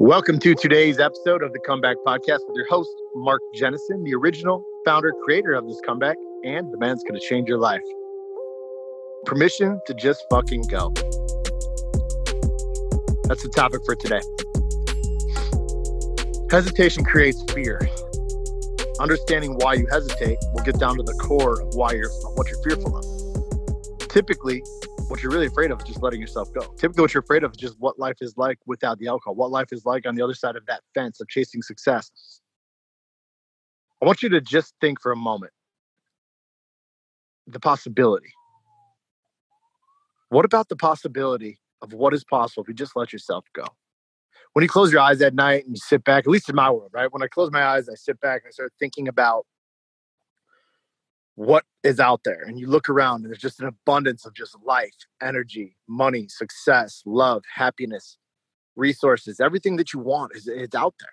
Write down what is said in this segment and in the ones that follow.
Welcome to today's episode of the Comeback Podcast with your host, Mark Jennison, the original founder, creator of this comeback, and the man's going to change your life. Permission to just fucking go. That's the topic for today. Hesitation creates fear. Understanding why you hesitate will get down to the core of why you're what you're fearful of. Typically, what you're really afraid of is just letting yourself go. Typically, what you're afraid of is just what life is like without the alcohol, what life is like on the other side of that fence of chasing success. I want you to just think for a moment the possibility. What about the possibility of what is possible if you just let yourself go? When you close your eyes at night and you sit back, at least in my world, right? When I close my eyes, I sit back and I start thinking about what is out there and you look around and there's just an abundance of just life energy money success love happiness resources everything that you want is it's out there.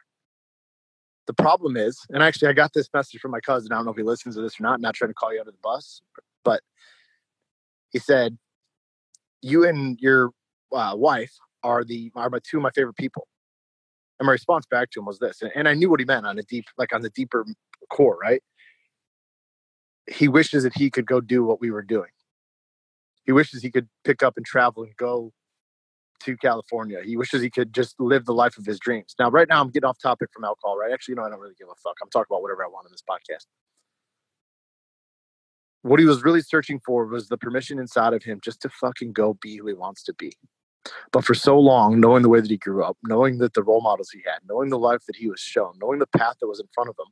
The problem is and actually i got this message from my cousin i don't know if he listens to this or not I'm not trying to call you under the bus but he said you and your uh, wife are the are my two of my favorite people. And my response back to him was this and, and i knew what he meant on a deep like on the deeper core right he wishes that he could go do what we were doing. He wishes he could pick up and travel and go to California. He wishes he could just live the life of his dreams. Now, right now, I'm getting off topic from alcohol, right? Actually, you know, I don't really give a fuck. I'm talking about whatever I want in this podcast. What he was really searching for was the permission inside of him just to fucking go be who he wants to be. But for so long, knowing the way that he grew up, knowing that the role models he had, knowing the life that he was shown, knowing the path that was in front of him,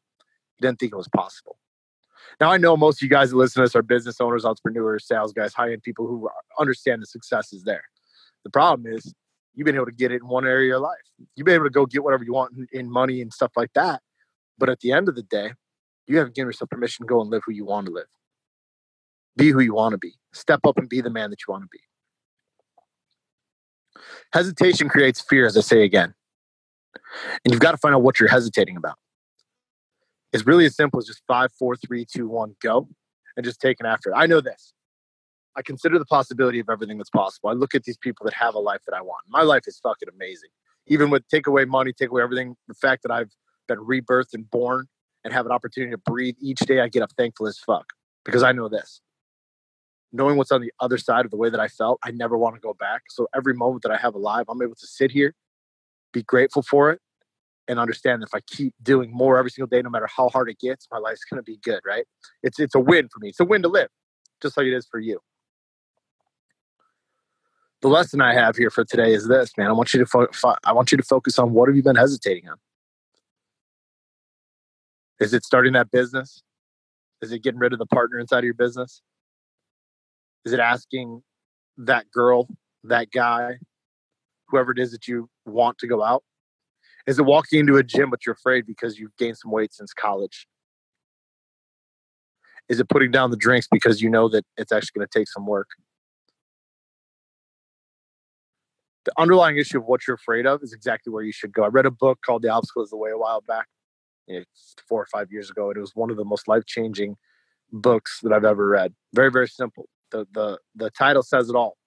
he didn't think it was possible. Now, I know most of you guys that listen to us are business owners, entrepreneurs, sales guys, high end people who understand the success is there. The problem is you've been able to get it in one area of your life. You've been able to go get whatever you want in, in money and stuff like that. But at the end of the day, you haven't given yourself permission to go and live who you want to live. Be who you want to be. Step up and be the man that you want to be. Hesitation creates fear, as I say again. And you've got to find out what you're hesitating about. It's really as simple as just five, four, three, two, one, go, and just taking after it. I know this. I consider the possibility of everything that's possible. I look at these people that have a life that I want. My life is fucking amazing. Even with take away money, take away everything, the fact that I've been rebirthed and born and have an opportunity to breathe each day, I get up thankful as fuck because I know this. Knowing what's on the other side of the way that I felt, I never want to go back. So every moment that I have alive, I'm able to sit here, be grateful for it, and understand if I keep doing more every single day, no matter how hard it gets, my life's going to be good, right? It's it's a win for me. It's a win to live, just like it is for you. The lesson I have here for today is this, man. I want you to fo- I want you to focus on what have you been hesitating on. Is it starting that business? Is it getting rid of the partner inside of your business? Is it asking that girl, that guy, whoever it is that you want to go out? Is it walking into a gym but you're afraid because you've gained some weight since college? Is it putting down the drinks because you know that it's actually going to take some work? The underlying issue of what you're afraid of is exactly where you should go. I read a book called The Obstacle is the Way a while back, know, four or five years ago, and it was one of the most life changing books that I've ever read. Very, very simple. The, the, the title says it all.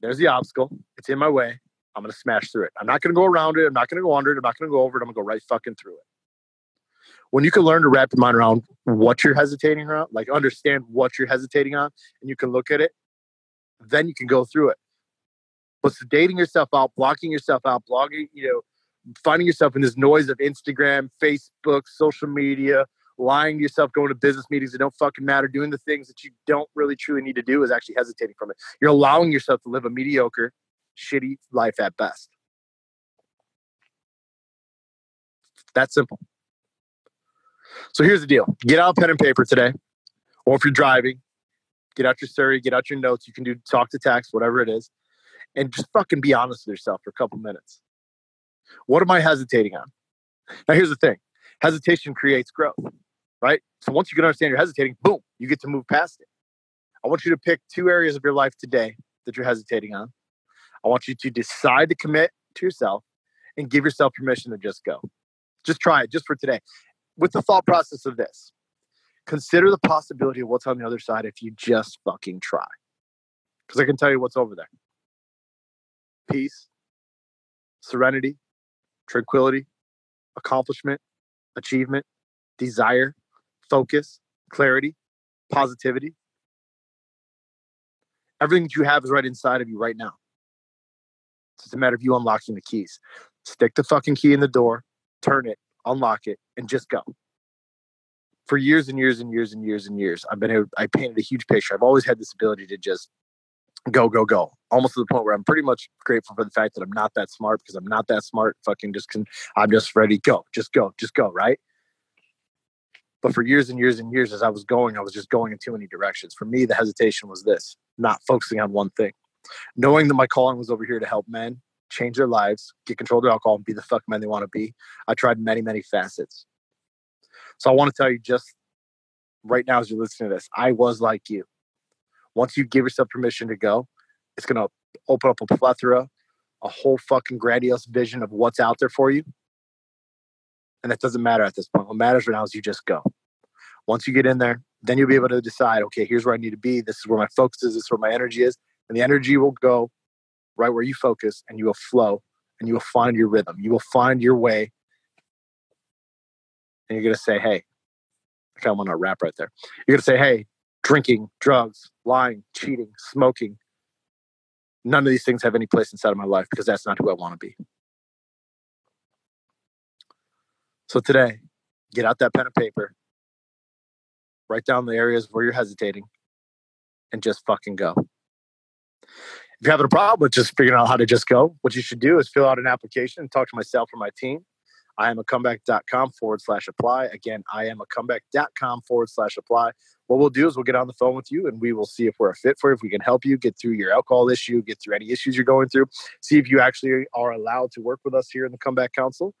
There's the obstacle, it's in my way. I'm going to smash through it. I'm not going to go around it. I'm not going to go under it. I'm not going to go over it. I'm going to go right fucking through it. When you can learn to wrap your mind around what you're hesitating around, like understand what you're hesitating on, and you can look at it, then you can go through it. But sedating yourself out, blocking yourself out, blogging, you know, finding yourself in this noise of Instagram, Facebook, social media, lying to yourself, going to business meetings that don't fucking matter, doing the things that you don't really truly need to do is actually hesitating from it. You're allowing yourself to live a mediocre, shitty life at best. That simple. So here's the deal get out pen and paper today, or if you're driving, get out your Siri, get out your notes. You can do talk to text, whatever it is, and just fucking be honest with yourself for a couple minutes. What am I hesitating on? Now, here's the thing hesitation creates growth, right? So once you can understand you're hesitating, boom, you get to move past it. I want you to pick two areas of your life today that you're hesitating on I want you to decide to commit to yourself and give yourself permission to just go. Just try it, just for today. With the thought process of this, consider the possibility of what's on the other side if you just fucking try. Because I can tell you what's over there peace, serenity, tranquility, accomplishment, achievement, desire, focus, clarity, positivity. Everything that you have is right inside of you right now. A matter of you unlocking the keys. Stick the fucking key in the door, turn it, unlock it, and just go. For years and years and years and years and years, I've been able, I painted a huge picture. I've always had this ability to just go, go, go. Almost to the point where I'm pretty much grateful for the fact that I'm not that smart because I'm not that smart. Fucking just can, I'm just ready. Go, just go, just go. Right. But for years and years and years, as I was going, I was just going in too many directions. For me, the hesitation was this not focusing on one thing. Knowing that my calling was over here to help men change their lives, get control of their alcohol, and be the fuck men they want to be, I tried many, many facets. So I want to tell you just right now as you're listening to this, I was like you. Once you give yourself permission to go, it's going to open up a plethora, a whole fucking grandiose vision of what's out there for you. And that doesn't matter at this point. What matters right now is you just go. Once you get in there, then you'll be able to decide, okay, here's where I need to be. This is where my focus is. This is where my energy is. And the energy will go right where you focus and you will flow and you will find your rhythm. You will find your way. And you're going to say, hey, I kind of want to rap right there. You're going to say, hey, drinking, drugs, lying, cheating, smoking. None of these things have any place inside of my life because that's not who I want to be. So today, get out that pen and paper, write down the areas where you're hesitating, and just fucking go. If you're having a problem with just figuring out how to just go, what you should do is fill out an application and talk to myself or my team. I am a comeback.com forward slash apply. Again, I am a comeback.com forward slash apply. What we'll do is we'll get on the phone with you and we will see if we're a fit for you, if we can help you get through your alcohol issue, get through any issues you're going through, see if you actually are allowed to work with us here in the Comeback Council.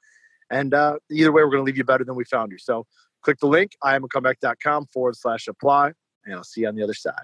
And uh, either way, we're going to leave you better than we found you. So click the link, I am a comeback.com forward slash apply, and I'll see you on the other side.